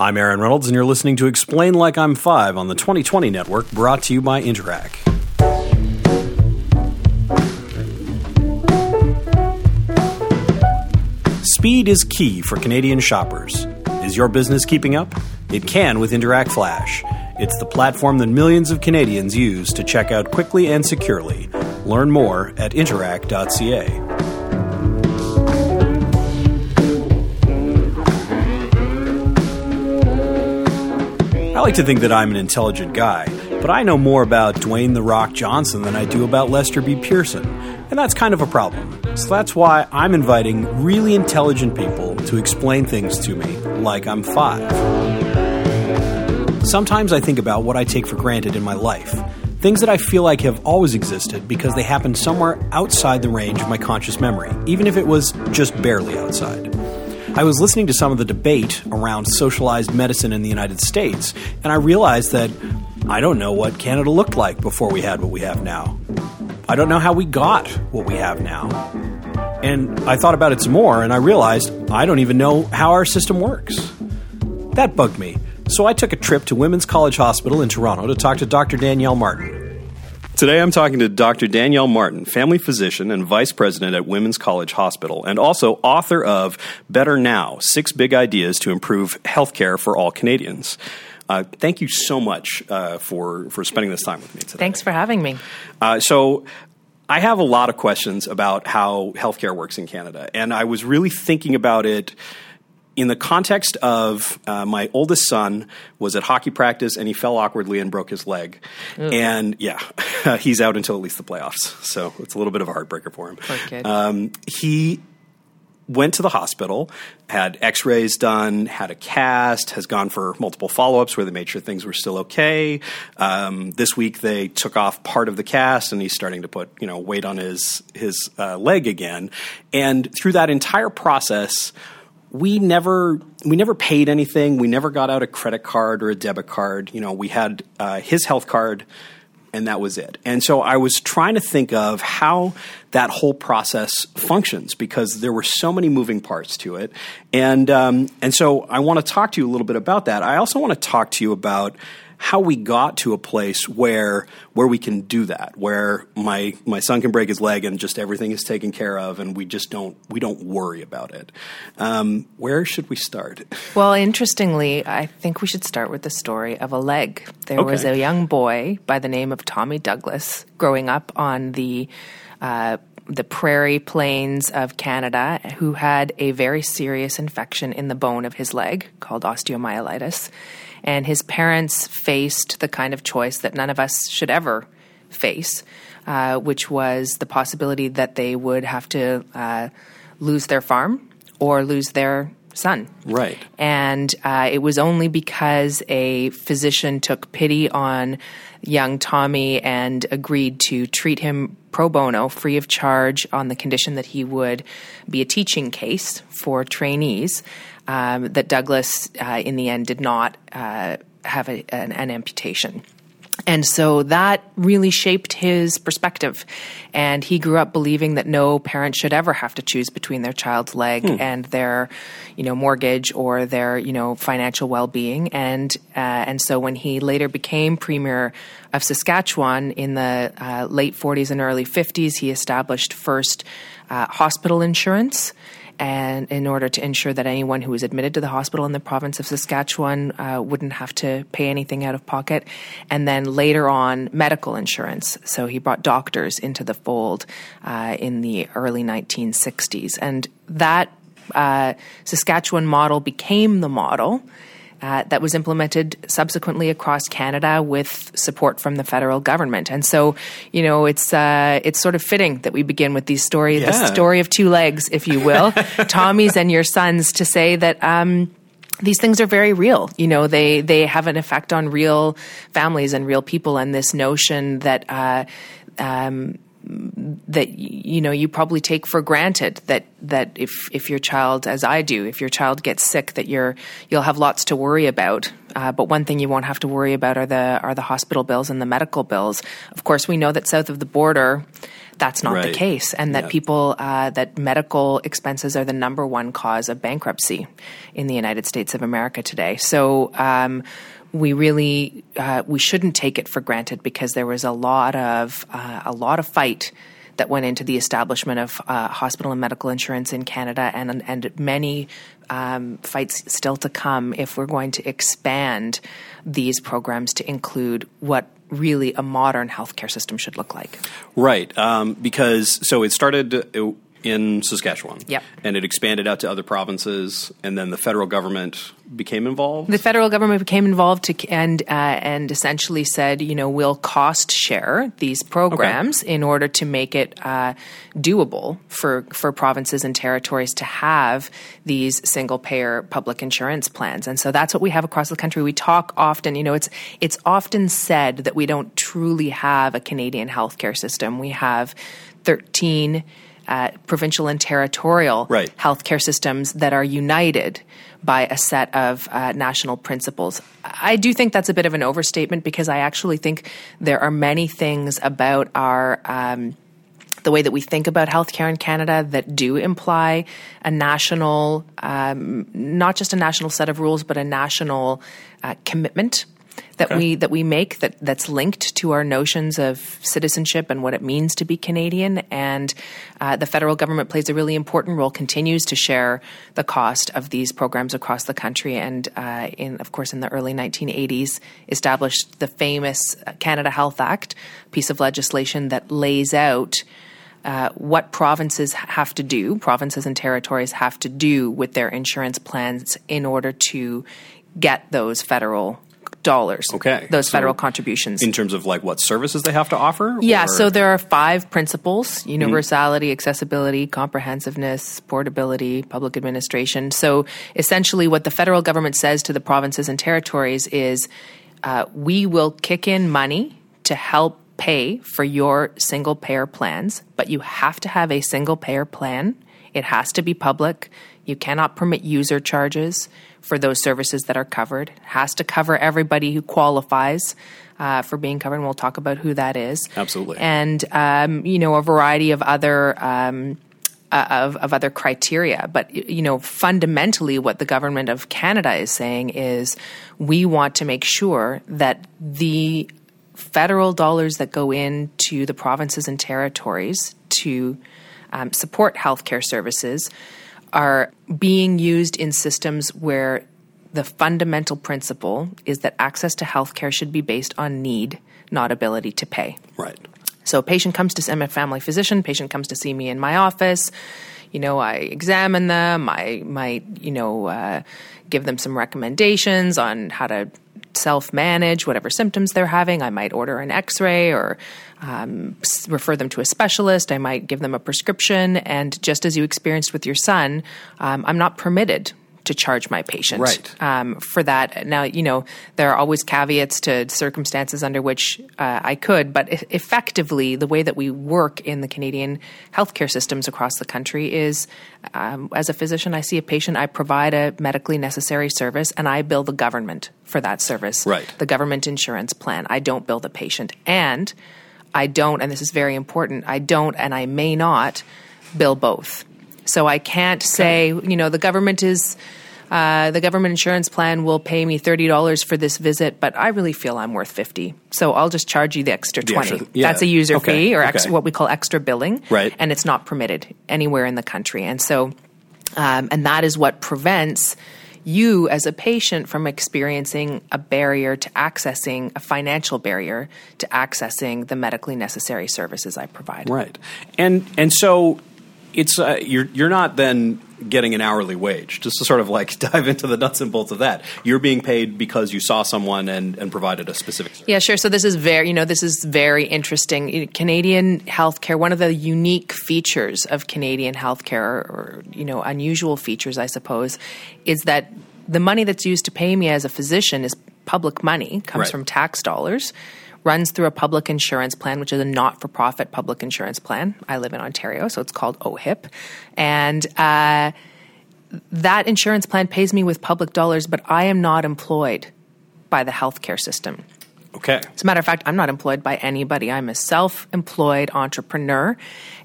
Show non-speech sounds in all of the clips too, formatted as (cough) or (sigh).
I'm Aaron Reynolds, and you're listening to Explain Like I'm Five on the 2020 Network, brought to you by Interac. Speed is key for Canadian shoppers. Is your business keeping up? It can with Interac Flash. It's the platform that millions of Canadians use to check out quickly and securely. Learn more at interac.ca. like to think that I'm an intelligent guy, but I know more about Dwayne The Rock Johnson than I do about Lester B. Pearson, and that's kind of a problem. So that's why I'm inviting really intelligent people to explain things to me like I'm five. Sometimes I think about what I take for granted in my life, things that I feel like have always existed because they happened somewhere outside the range of my conscious memory, even if it was just barely outside. I was listening to some of the debate around socialized medicine in the United States, and I realized that I don't know what Canada looked like before we had what we have now. I don't know how we got what we have now. And I thought about it some more, and I realized I don't even know how our system works. That bugged me, so I took a trip to Women's College Hospital in Toronto to talk to Dr. Danielle Martin. Today I'm talking to Dr. Danielle Martin, family physician and vice president at Women's College Hospital, and also author of Better Now Six Big Ideas to Improve Healthcare for All Canadians. Uh, thank you so much uh, for, for spending this time with me today. Thanks for having me. Uh, so, I have a lot of questions about how healthcare works in Canada, and I was really thinking about it in the context of uh, my oldest son was at hockey practice and he fell awkwardly and broke his leg, and yeah, (laughs) he's out until at least the playoffs. So it's a little bit of a heartbreaker for him. Um, he went to the hospital, had x rays done, had a cast, has gone for multiple follow ups where they made sure things were still okay. Um, this week they took off part of the cast and he's starting to put you know weight on his, his uh, leg again. And through that entire process, we never we never paid anything. We never got out a credit card or a debit card. You know, we had uh, his health card, and that was it. And so I was trying to think of how that whole process functions because there were so many moving parts to it, and um, and so I want to talk to you a little bit about that. I also want to talk to you about how we got to a place where where we can do that, where my my son can break his leg and just everything is taken care of, and we just don't we don't worry about it. Um, where should we start? (laughs) Well, interestingly, I think we should start with the story of a leg. There okay. was a young boy by the name of Tommy Douglas growing up on the. Uh, the prairie plains of Canada, who had a very serious infection in the bone of his leg called osteomyelitis and his parents faced the kind of choice that none of us should ever face, uh, which was the possibility that they would have to uh, lose their farm or lose their son. Right. And uh, it was only because a physician took pity on young Tommy and agreed to treat him pro bono, free of charge, on the condition that he would be a teaching case for trainees um, that Douglas, uh, in the end, did not uh, have a, an, an amputation. And so that really shaped his perspective. And he grew up believing that no parent should ever have to choose between their child's leg hmm. and their, you know, mortgage or their, you know, financial well-being. And uh, and so when he later became premier of Saskatchewan in the uh, late 40s and early 50s, he established first uh, hospital insurance and in order to ensure that anyone who was admitted to the hospital in the province of Saskatchewan uh, wouldn't have to pay anything out of pocket. And then later on, medical insurance. So he brought doctors into the fold uh, in the early 1960s. And that uh, Saskatchewan model became the model uh, that was implemented subsequently across Canada with support from the federal government. And so, you know, it's uh, it's sort of fitting that we begin with these stories, yeah. the story of two legs, if you will, (laughs) Tommy's and your son's, to say that. Um, these things are very real. You know, they they have an effect on real families and real people, and this notion that uh, um, that you know you probably take for granted that that if if your child, as I do, if your child gets sick, that you're you'll have lots to worry about. Uh, but one thing you won't have to worry about are the are the hospital bills and the medical bills. Of course, we know that south of the border that's not Right. the case, and that Yeah. people uh, that medical expenses are the number one cause of bankruptcy in the United States of America today. So. Um, we really uh, we shouldn't take it for granted because there was a lot of uh, a lot of fight that went into the establishment of uh, hospital and medical insurance in Canada, and and many um, fights still to come if we're going to expand these programs to include what really a modern healthcare system should look like. Right, um, because so it started uh, in Saskatchewan, Yep. and it expanded out to other provinces, and then the federal government became involved. The federal government became involved to, and uh, and essentially said, you know, we'll cost share these programs in order to make it uh, doable for for provinces and territories to have these single payer public insurance plans. And so that's what we have across the country. We talk often, you know, it's it's often said that we don't truly have a Canadian healthcare system. We have thirteen. Uh, provincial and territorial Right. healthcare systems that are united by a set of uh, national principles. I do think that's a bit of an overstatement because I actually think there are many things about our. Um, the way that we think about healthcare in Canada that do imply a national, um, not just a national set of rules, but a national uh, commitment that we that we make that that's linked to our notions of citizenship and what it means to be Canadian. And uh, the federal government plays a really important role, continues to share the cost of these programs across the country, and uh, in of course in the early 1980s established the famous Canada Health Act, piece of legislation that lays out. Uh, what provinces have to do, provinces and territories have to do with their insurance plans in order to get those federal dollars. Okay. Those So federal contributions. in terms of like what services they have to offer. yeah, or- so there are five principles universality, accessibility, comprehensiveness, portability, public administration. So essentially, what the federal government says to the provinces and territories is uh, we will kick in money to help pay for your single payer plans, but you have to have a single payer plan. It has to be public. You cannot permit user charges for those services that are covered. It has to cover everybody who qualifies uh, for being covered, and we'll talk about who that is. Absolutely. And, um, you know, a variety of other. Um, uh, of, of other criteria. But, you know, fundamentally, what the government of Canada is saying is we want to make sure that the federal dollars that go into the provinces and territories to um, support healthcare services are being used in systems where the fundamental principle is that access to healthcare should be based on need, not ability to pay. right. So a patient comes to I'm a family physician. Patient comes to see me in my office. You know, I examine them. I might, you know, uh, give them some recommendations on how to self manage whatever symptoms they're having. I might order an X ray or um, refer them to a specialist. I might give them a prescription. And just as you experienced with your son, um, I'm not permitted to charge my patient Right. um, for that. Now, you know, there are always caveats to circumstances under which uh, I could, but e- effectively, the way that we work in the Canadian healthcare systems across the country is um, as a physician, I see a patient, I provide a medically necessary service, and I bill the government for that service. Right. The government insurance plan. I don't bill the patient. And I don't, and this is very important, I don't and I may not bill both. So I can't say, you know, the government is. Uh, the government insurance plan will pay me thirty dollars for this visit, but I really feel I'm worth fifty, so I'll just charge you the extra The twenty. extra- yeah. That's a user Okay, fee or ex- okay. what we call extra billing, Right. And it's not permitted anywhere in the country, and so, um, and that is what prevents you as a patient from experiencing a barrier to accessing a financial barrier to accessing the medically necessary services I provide. Right. And and so it's uh, you're you're not then getting an hourly wage. Just to sort of like (laughs) dive into the nuts and bolts of that. You're being paid because you saw someone and, and provided a specific service. Yeah, sure. So this is very, you know, this is very interesting. Canadian healthcare, one of the unique features of Canadian healthcare, or, or you know, unusual features, I suppose, is that the money that's used to pay me as a physician is public money, comes Right. from tax dollars. Runs through a public insurance plan, which is a not for profit public insurance plan. I live in Ontario, so it's called OHIP. And uh, that insurance plan pays me with public dollars, but I am not employed by the healthcare system. Okay. As a matter of fact, I'm not employed by anybody. I'm a self employed entrepreneur.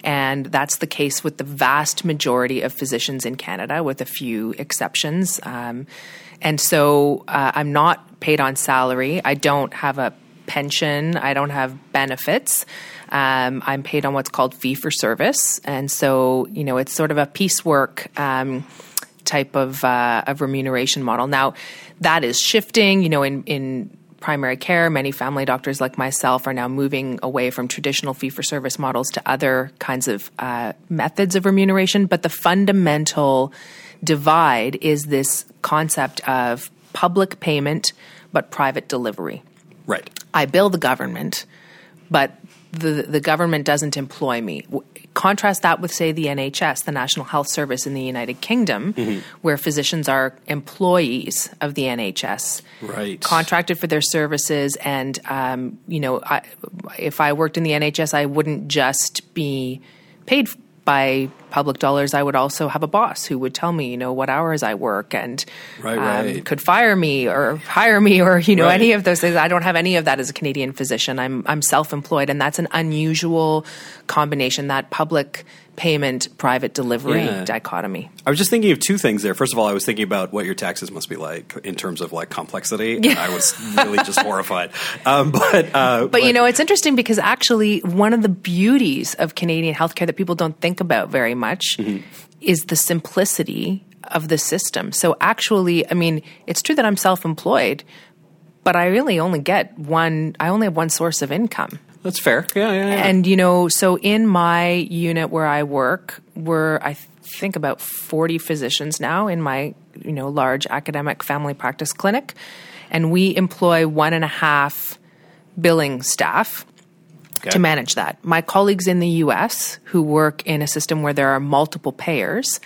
And that's the case with the vast majority of physicians in Canada, with a few exceptions. Um, and so uh, I'm not paid on salary. I don't have a pension. I don't have benefits. Um, I'm paid on what's called fee for service. And so, you know, it's sort of a piecework. Um, type of uh, of remuneration model. Now, that is shifting. You know, in in primary care, many family doctors like myself are now moving away from traditional fee for service models to other kinds of uh, methods of remuneration. But the fundamental divide is this concept of public payment but private delivery. Right. I bill the government, but the the government doesn't employ me. Contrast that with, say, the NHS, the National Health Service in the United Kingdom, mm-hmm. where physicians are employees of the NHS, right? Contracted for their services, and um, you know, I, if I worked in the NHS, I wouldn't just be paid by public dollars, I would also have a boss who would tell me, you know, what hours I work and right, um, right. could fire me or hire me or you know right. any of those things. I don't have any of that as a Canadian physician. I'm I'm self-employed, and that's an unusual combination. That public payment private delivery yeah. dichotomy. I was just thinking of two things there. First of all, I was thinking about what your taxes must be like in terms of like complexity. Yeah. I was really just horrified. Um, but, uh, but, but you know, it's interesting because actually one of the beauties of Canadian healthcare that people don't think about very much mm-hmm. is the simplicity of the system. So actually, I mean, it's true that I'm self-employed, but I really only get one. I only have one source of income. That's fair. Yeah, yeah, yeah. And you know, so in my unit where I work, we're I think about forty physicians now in my you know large academic family practice clinic, and we employ one and a half billing staff. Okay. To manage that. My colleagues in the US who work in a system where there are multiple payers,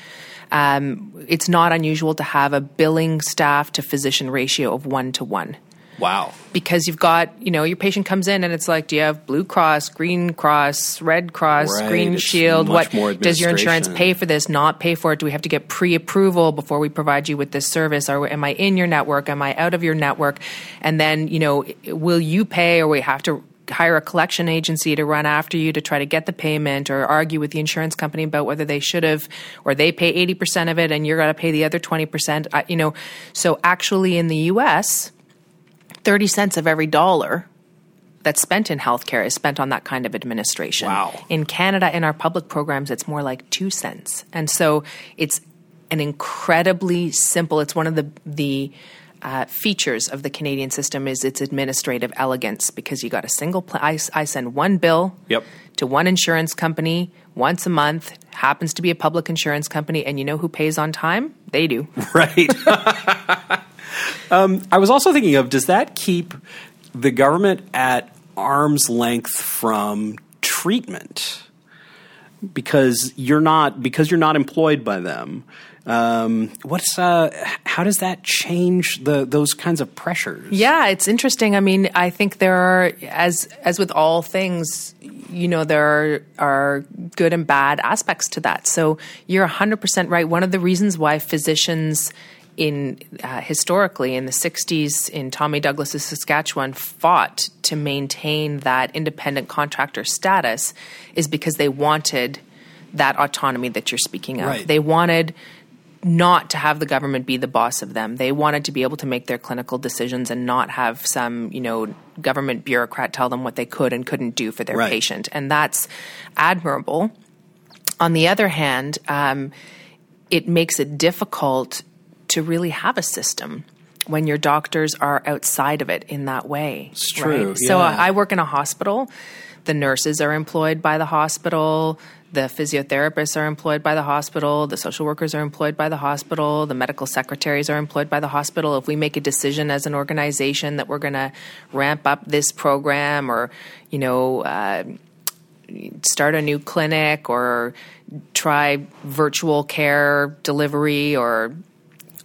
um, it's not unusual to have a billing staff to physician ratio of one to one. Wow. Because you've got, you know, your patient comes in and it's like, do you have Blue Cross, Green Cross, Red Cross, right. Green it's Shield? What does your insurance pay for this? Not pay for it? Do we have to get pre-approval before we provide you with this service? Or am I in your network? Am I out of your network? And then, you know, will you pay or we have to hire a collection agency to run after you to try to get the payment or argue with the insurance company about whether they should have or they pay 80% of it and you're going to pay the other 20%. Uh, you know, so actually in the US, 30 cents of every dollar that's spent in healthcare is spent on that kind of administration. Wow. In Canada, in our public programs, it's more like two cents. And so it's an incredibly simple, it's one of the, the uh, features of the Canadian system is its administrative elegance because you got a single pl- I, I send one bill yep. to one insurance company once a month happens to be a public insurance company and you know who pays on time they do (laughs) right (laughs) Um, I was also thinking of does that keep the government at arm's length from treatment? Because you're not because you're not employed by them. Um, what's uh, how does that change the those kinds of pressures? Yeah, it's interesting. I mean, I think there are as as with all things, you know, there are, are good and bad aspects to that. So you're 100% right. One of the reasons why physicians in uh, historically in the 60s in Tommy Douglas's Saskatchewan fought to maintain that independent contractor status is because they wanted that autonomy that you're speaking of. Right. They wanted not to have the government be the boss of them. They wanted to be able to make their clinical decisions and not have some, you know, government bureaucrat tell them what they could and couldn't do for their right. patient. And that's admirable. On the other hand, um, it makes it difficult to really have a system when your doctors are outside of it in that way. It's true. Right? Yeah. So uh, I work in a hospital. The nurses are employed by the hospital. The physiotherapists are employed by the hospital. The social workers are employed by the hospital. The medical secretaries are employed by the hospital. If we make a decision as an organization that we're going to ramp up this program or, you know, uh, start a new clinic or try virtual care delivery or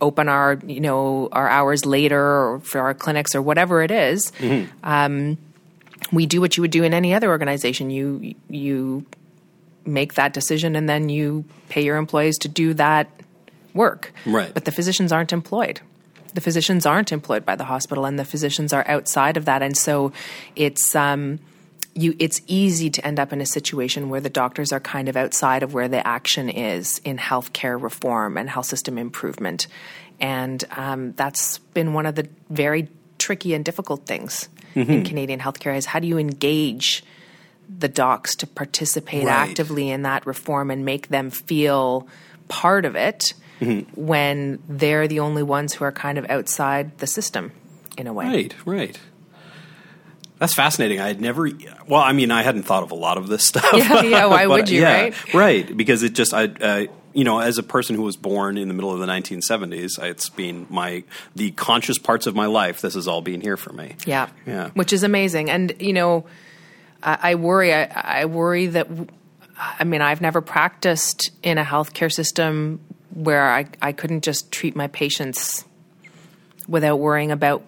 open our you know our hours later or for our clinics or whatever it is, mm-hmm. um, we do what you would do in any other organization. You you make that decision and then you pay your employees to do that work. Right. But the physicians aren't employed. The physicians aren't employed by the hospital, and the physicians are outside of that, and so it's. Um, you, it's easy to end up in a situation where the doctors are kind of outside of where the action is in healthcare reform and health system improvement. And um, that's been one of the very tricky and difficult things mm-hmm. in Canadian healthcare is how do you engage the docs to participate right. actively in that reform and make them feel part of it mm-hmm. when they're the only ones who are kind of outside the system in a way. Right, right. That's fascinating. I had never. Well, I mean, I hadn't thought of a lot of this (laughs) stuff. Yeah, yeah. Why would you? Yeah, right, right. Because it just, I, uh, you know, as a person who was born in the middle of the 1970s, it's been my the conscious parts of my life. This has all been here for me. Yeah, yeah. Which is amazing, and you know, I, I worry. I, I worry that. I mean, I've never practiced in a healthcare system where I, I couldn't just treat my patients without worrying about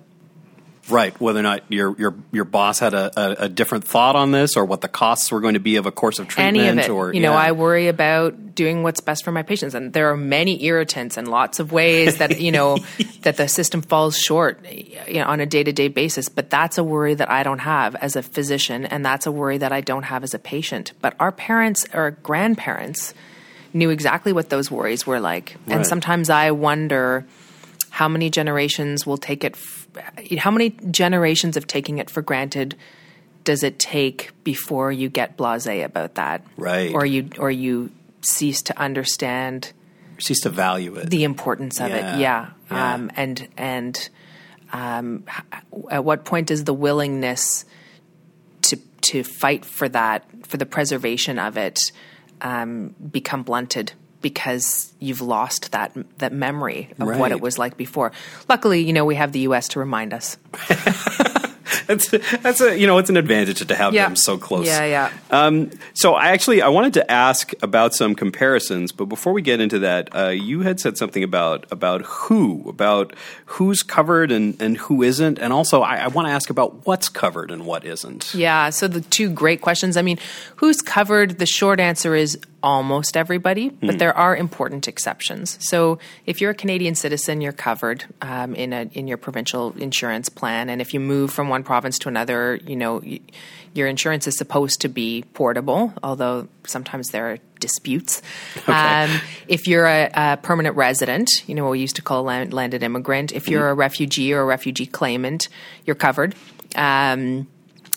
Right. Whether or not your your your boss had a, a, a, different thought on this, or what the costs were going to be of a course of treatment, any of it. or you yeah. know, I worry about doing what's best for my patients, and there are many irritants and lots of ways that you know (laughs) that the system falls short, you know, on a day to day basis. But that's a worry that I don't have as a physician, and that's a worry that I don't have as a patient. But our parents or grandparents knew exactly what those worries were like. Right. And sometimes I wonder how many generations will take it, f- how many generations of taking it for granted does it take before you get blasé about that? Right. Or you, or you cease to understand. Cease to value it. The importance of yeah. it. Yeah. yeah. Um, and, and, um, at what point does the willingness to to fight for that, for the preservation of it, um, become blunted because you've lost that that memory of right. what it was like before. Luckily, you know, we have the US to remind us. (laughs) that's that's a you know it's an advantage to have yeah. them so close. Yeah, yeah. Um, so I actually I wanted to ask about some comparisons, but before we get into that, uh, you had said something about about who about who's covered and and who isn't, and also I, I want to ask about what's covered and what isn't. Yeah. So the two great questions. I mean, who's covered? The short answer is almost everybody, but mm. there are important exceptions. So if you're a Canadian citizen, you're covered um, in a in your provincial insurance plan, and if you move from one province to another, you know y- your insurance is supposed to be portable, although sometimes there are disputes. (laughs) Okay. Um, if you're a, a, permanent resident, you know what we used to call a land, landed immigrant. If you're mm. a refugee or a refugee claimant, you're covered. Um,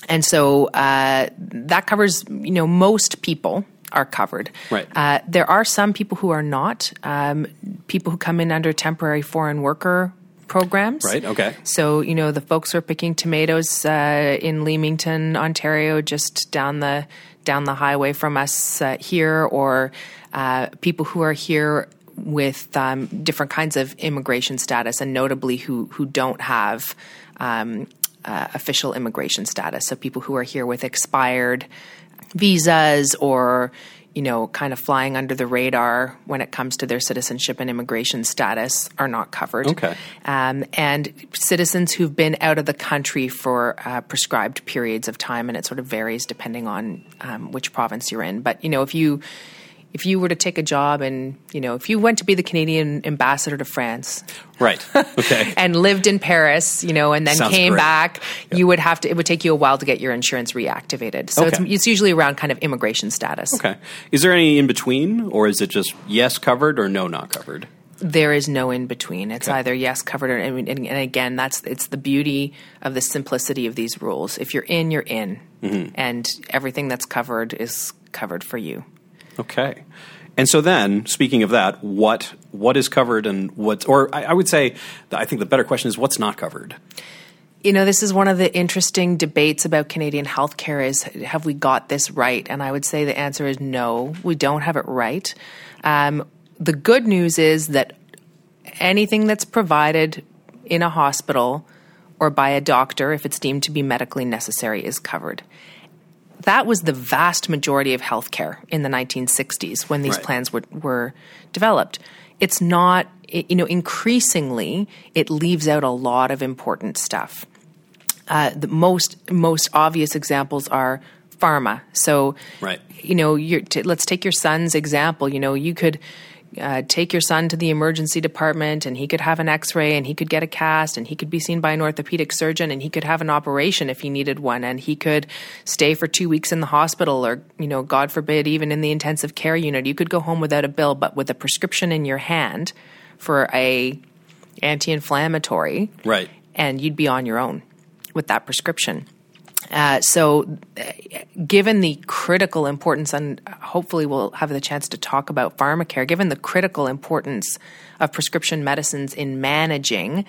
and so uh, that covers, you know, most people are covered. Right. Uh, there are some people who are not. Um, people who come in under temporary foreign worker programs. Right. Okay. So you know the folks who are picking tomatoes uh, in Leamington, Ontario, just down the down the highway from us uh, here, or uh, people who are here with um, different kinds of immigration status, and notably who who don't have. Um, uh, official immigration status. So people who are here with expired visas or you know, kind of flying under the radar when it comes to their citizenship and immigration status are not covered. Okay. Um, and citizens who've been out of the country for uh, prescribed periods of time, and it sort of varies depending on um, which province you're in. But, you know, if you if you were to take a job and you know if you went to be the Canadian ambassador to France, right? Okay, (laughs) and lived in Paris, you know, and then Sounds came great. back, yep. you would have to. It would take you a while to get your insurance reactivated. So okay. it's, it's usually around kind of immigration status. Okay, is there any in between, or is it just yes covered or no not covered? There is no in between. It's okay. either yes covered or and, and, again that's it's the beauty of the simplicity of these rules. If you're in, you're in, mm-hmm. and everything that's covered is covered for you. Okay. And so then, speaking of that, what what is covered and what, or I, I would say, I think the better question is what's not covered. You know, this is one of the interesting debates about Canadian healthcare is have we got this right? And I would say the answer is no, we don't have it right. Um, the good news is that anything that's provided in a hospital or by a doctor, if it's deemed to be medically necessary, is covered that was the vast majority of healthcare in the 1960s when these right. plans were, were developed. It's not, you know, increasingly, it leaves out a lot of important stuff. Uh, the most most obvious examples are pharma. So, right. you know, t- let's take your son's example. You know, you could uh, take your son to the emergency department and he could have an x-ray and he could get a cast and he could be seen by an orthopedic surgeon and he could have an operation if he needed one and he could stay for two weeks in the hospital or you know god forbid even in the intensive care unit. You could go home without a bill but with a prescription in your hand for a anti-inflammatory. Right. And you'd be on your own with that prescription uh, so, uh, given the critical importance, and hopefully we'll have the chance to talk about pharmacare, given the critical importance of prescription medicines in managing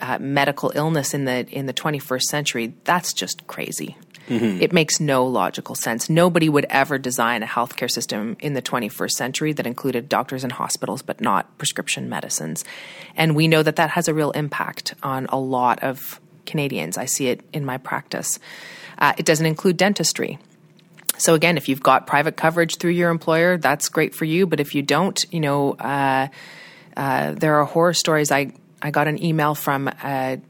uh, medical illness in the in the 21st century, that's just crazy. Mm-hmm. It makes no logical sense. Nobody would ever design a healthcare system in the 21st century that included doctors and hospitals, but not prescription medicines. And we know that that has a real impact on a lot of Canadians. I see it in my practice. Uh, it doesn't include dentistry. So again, if you've got private coverage through your employer, that's great for you. But if you don't, you know, uh, uh, there are horror stories. I I got an email from a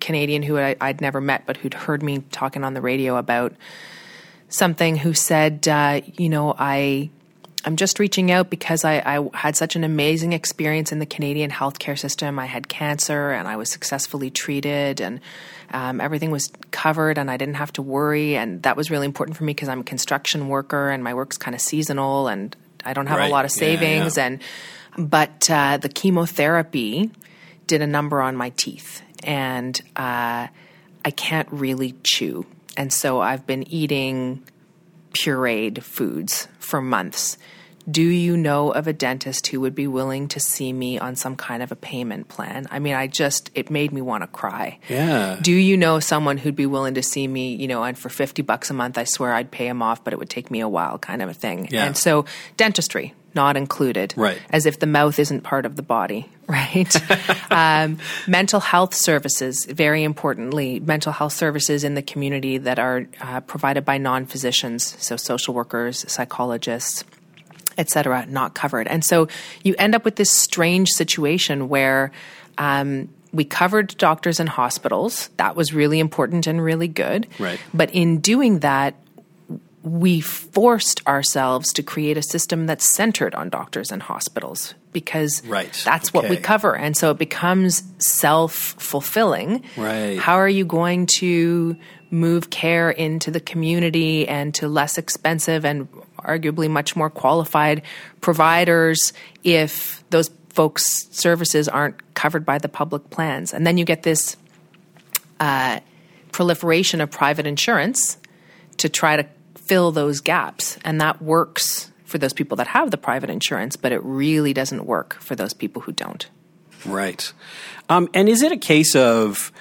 Canadian who I, would never met, but who'd heard me talking on the radio about something. Who said, uh, you know, I I'm just reaching out because I, I, had such an amazing experience in the Canadian healthcare system. I had cancer and I was successfully treated, and um, everything was covered, and I didn't have to worry. And that was really important for me because I'm a construction worker and my work's kind of seasonal, and I don't have right. a lot of savings. Yeah, yeah. And but uh, the chemotherapy did a number on my teeth, and uh, I can't really chew, and so I've been eating pureed foods for months. Do you know of a dentist who would be willing to see me on some kind of a payment plan? I mean, I just, it made me want to cry. Yeah. Do you know someone who'd be willing to see me, you know, and for 50 bucks a month, I swear I'd pay him off, but it would take me a while kind of a thing. Yeah. And so, dentistry, not included. Right. As if the mouth isn't part of the body, (laughs) right? (laughs) um, mental health services, very importantly, mental health services in the community that are uh, provided by non physicians, so social workers, psychologists, etc., not covered. And so you end up with this strange situation where. Um, we covered doctors and hospitals. That was really important and really good. Right. But in doing that, we forced ourselves to create a system that's centered on doctors and hospitals because right. that's okay. what we cover. And so it becomes self fulfilling. Right. How are you going to move care into the community and to less expensive and arguably much more qualified providers if those folks' services aren't covered by the public plans? And then you get this uh, proliferation of private insurance to try to fill those gaps. And that works for those people that have the private insurance, but it really doesn't work for those people who don't. Right. Um, and is it a case of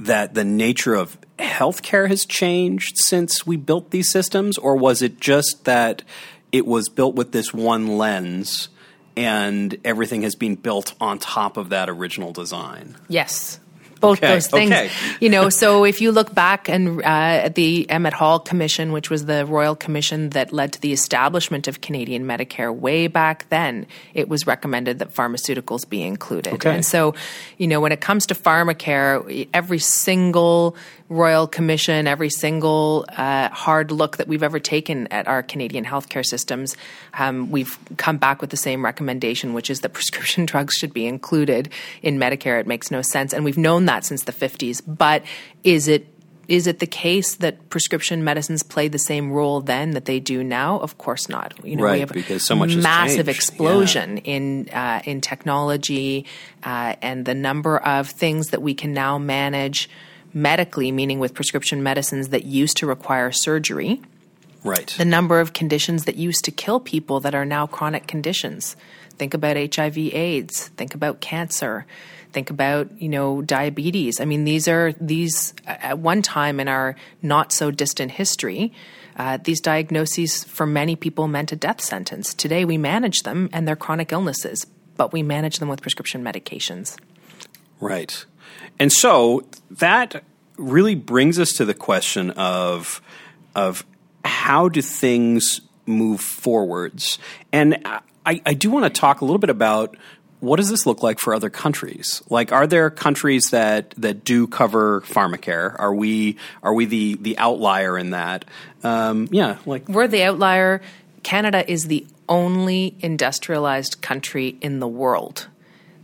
that the nature of healthcare has changed since we built these systems, or was it just that it was built with this one lens and everything has been built on top of that original design? Yes both okay, those things. Okay. You know, so if you look back and uh, at the Emmett Hall Commission, which was the royal commission that led to the establishment of Canadian Medicare way back then, it was recommended that pharmaceuticals be included. Okay. And so, you know, when it comes to pharmacare, every single royal commission, every single uh, hard look that we've ever taken at our Canadian healthcare systems, um, we've come back with the same recommendation, which is that (laughs) prescription drugs should be included in Medicare. It makes no sense, and we've known that since the 50s. But is it is it the case that prescription medicines played the same role then that they do now? Of course not. You know, right, we have because so much massive explosion yeah. in uh, in technology uh, and the number of things that we can now manage medically, meaning with prescription medicines that used to require surgery. Right. The number of conditions that used to kill people that are now chronic conditions. Think about HIV AIDS, think about cancer, think about, you know, diabetes. I mean, these are these at one time in our not so distant history, uh, these diagnoses for many people meant a death sentence. Today we manage them and they're chronic illnesses, but we manage them with prescription medications. Right. And so that really brings us to the question of of how do things move forwards? And I, I do want to talk a little bit about what does this look like for other countries? Like, are there countries that that do cover pharmacare? Are we are we the the outlier in that? Um, yeah, like we're the outlier. Canada is the only industrialized country in the world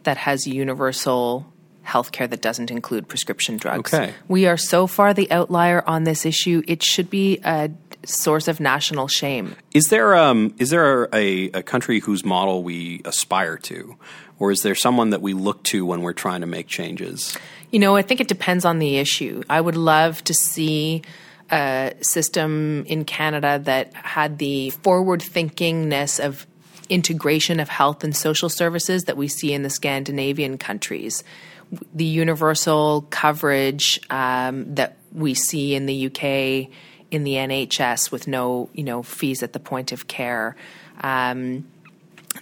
that has universal healthcare that doesn't include prescription drugs. Okay. We are so far the outlier on this issue. It should be a source of national shame. Is there um, is there a, a country whose model we aspire to, or is there someone that we look to when we're trying to make changes? You know, I think it depends on the issue. I would love to see a system in Canada that had the forward thinkingness of integration of health and social services that we see in the Scandinavian countries. The universal coverage um, that we see in the UK in the NHS with no, you know, fees at the point of care. Um,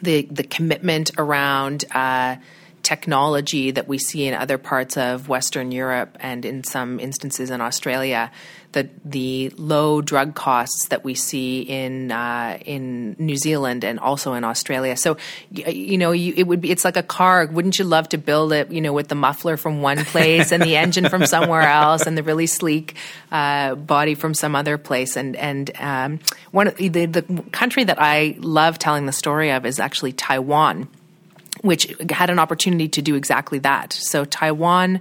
the the commitment around uh, technology that we see in other parts of Western Europe and in some instances in Australia, the the low drug costs that we see in uh, in New Zealand and also in Australia. So, you know, you, it would be it's like a car. Wouldn't you love to build it? You know, with the muffler from one place and the (laughs) engine from somewhere else, and the really sleek uh, body from some other place. And and um, one the the country that I love telling the story of is actually Taiwan which had an opportunity to do exactly that. So Taiwan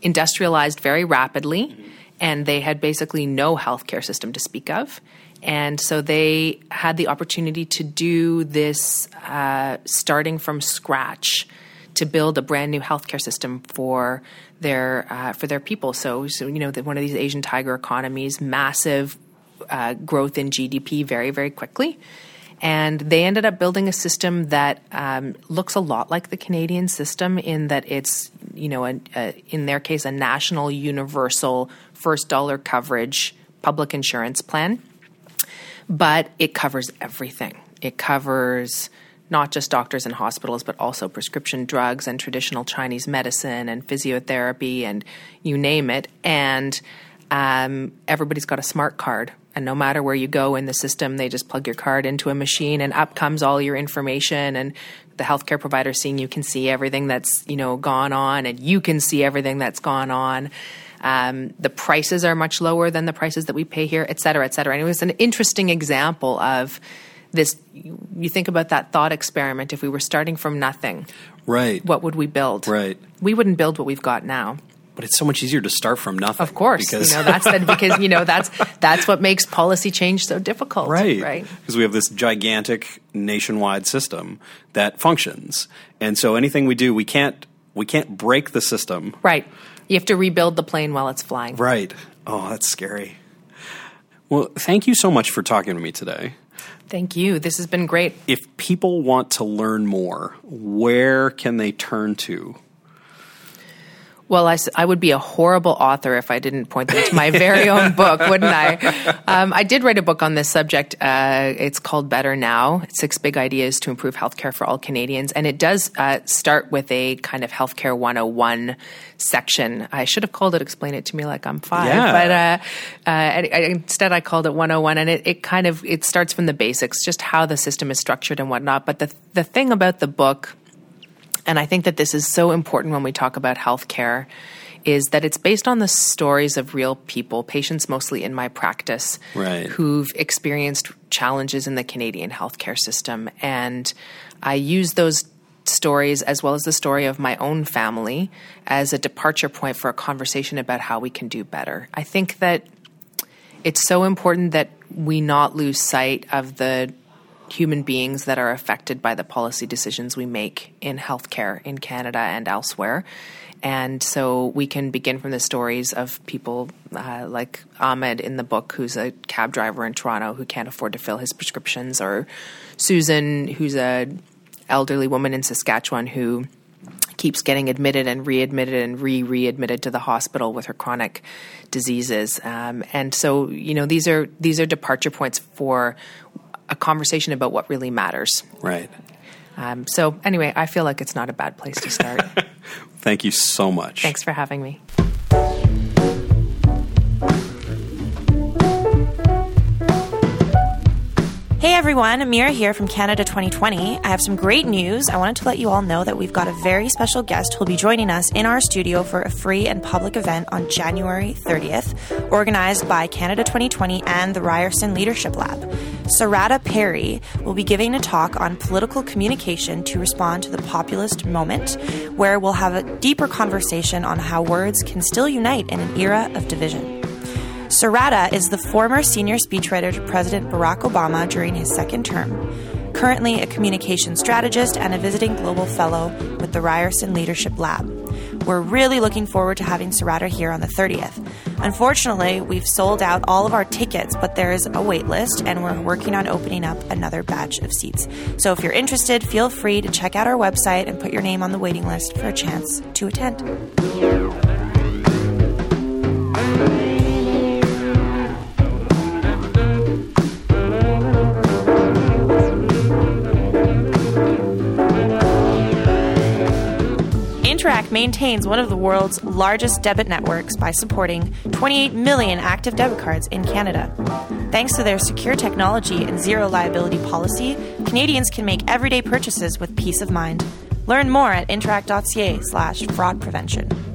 industrialized very rapidly, and they had basically no healthcare system to speak of. And so they had the opportunity to do this uh, starting from scratch to build a brand new healthcare system for their uh, for their people. So, so you know, the, one of these Asian tiger economies, massive uh, growth in GDP very very quickly and they ended up building a system that um, looks a lot like the Canadian system in that it's, you know, a, a, in their case, a national universal first dollar coverage public insurance plan. But it covers everything. It covers not just doctors and hospitals, but also prescription drugs and traditional Chinese medicine and physiotherapy and you name it. And um, everybody's got a smart card and no matter where you go in the system, they just plug your card into a machine and up comes all your information and the healthcare provider seeing you can see everything that's, you know, gone on and you can see everything that's gone on. Um, the prices are much lower than the prices that we pay here, et cetera, et cetera. And it was an interesting example of this. You think about that thought experiment. If we were starting from nothing, right? What would we build? Right. We wouldn't build what we've got now but it's so much easier to start from nothing. Of course, because you know that's the, because you know that's (laughs) that's what makes policy change so difficult, right? Right. Because we have this gigantic nationwide system that functions, and so anything we do, we can't we can't break the system. Right. You have to rebuild the plane while it's flying. Right. Oh, that's scary. Well, thank you so much for talking to me today. Thank you. This has been great. If people want to learn more, where can they turn to? Well, I, I would be a horrible author if I didn't point them to my (laughs) very own book, wouldn't I? Um, I did write a book on this subject. Uh, it's called Better Now Six Big Ideas to Improve Healthcare for All Canadians. And it does uh, start with a kind of healthcare 101 section. I should have called it Explain It to Me Like I'm Five. Yeah. But uh, uh instead, I called it 101. And it, it kind of it starts from the basics, just how the system is structured and whatnot. But the, the thing about the book and I think that this is so important when we talk about healthcare is that it's based on the stories of real people, patients mostly in my practice, right. who've experienced challenges in the Canadian healthcare system. And I use those stories as well as the story of my own family as a departure point for a conversation about how we can do better. I think that it's so important that we not lose sight of the human beings that are affected by the policy decisions we make in healthcare in Canada and elsewhere. And so we can begin from the stories of people uh, like Ahmed in the book, who's a cab driver in Toronto who can't afford to fill his prescriptions, or Susan, who's a elderly woman in Saskatchewan who keeps getting admitted and readmitted and re readmitted to the hospital with her chronic diseases. Um, and so, you know, these are these are departure points for a conversation about what really matters. Right. Um, so, anyway, I feel like it's not a bad place to start. (laughs) Thank you so much. Thanks for having me. Hey everyone, Amira here from Canada 2020. I have some great news. I wanted to let you all know that we've got a very special guest who will be joining us in our studio for a free and public event on January 30th, organized by Canada 2020 and the Ryerson Leadership Lab. Sarada Peri will be giving a talk on political communication to respond to the populist moment, where we'll have a deeper conversation on how words can still unite in an era of division. Sarada is the former senior speechwriter to President Barack Obama during his second term, currently a communication strategist and a visiting global fellow with the Ryerson Leadership Lab. We're really looking forward to having Sarada here on the 30th. Unfortunately, we've sold out all of our tickets, but there is a wait list and we're working on opening up another batch of seats. So if you're interested, feel free to check out our website and put your name on the waiting list for a chance to attend. Maintains one of the world's largest debit networks by supporting 28 million active debit cards in Canada. Thanks to their secure technology and zero liability policy, Canadians can make everyday purchases with peace of mind. Learn more at interac.ca slash fraud prevention.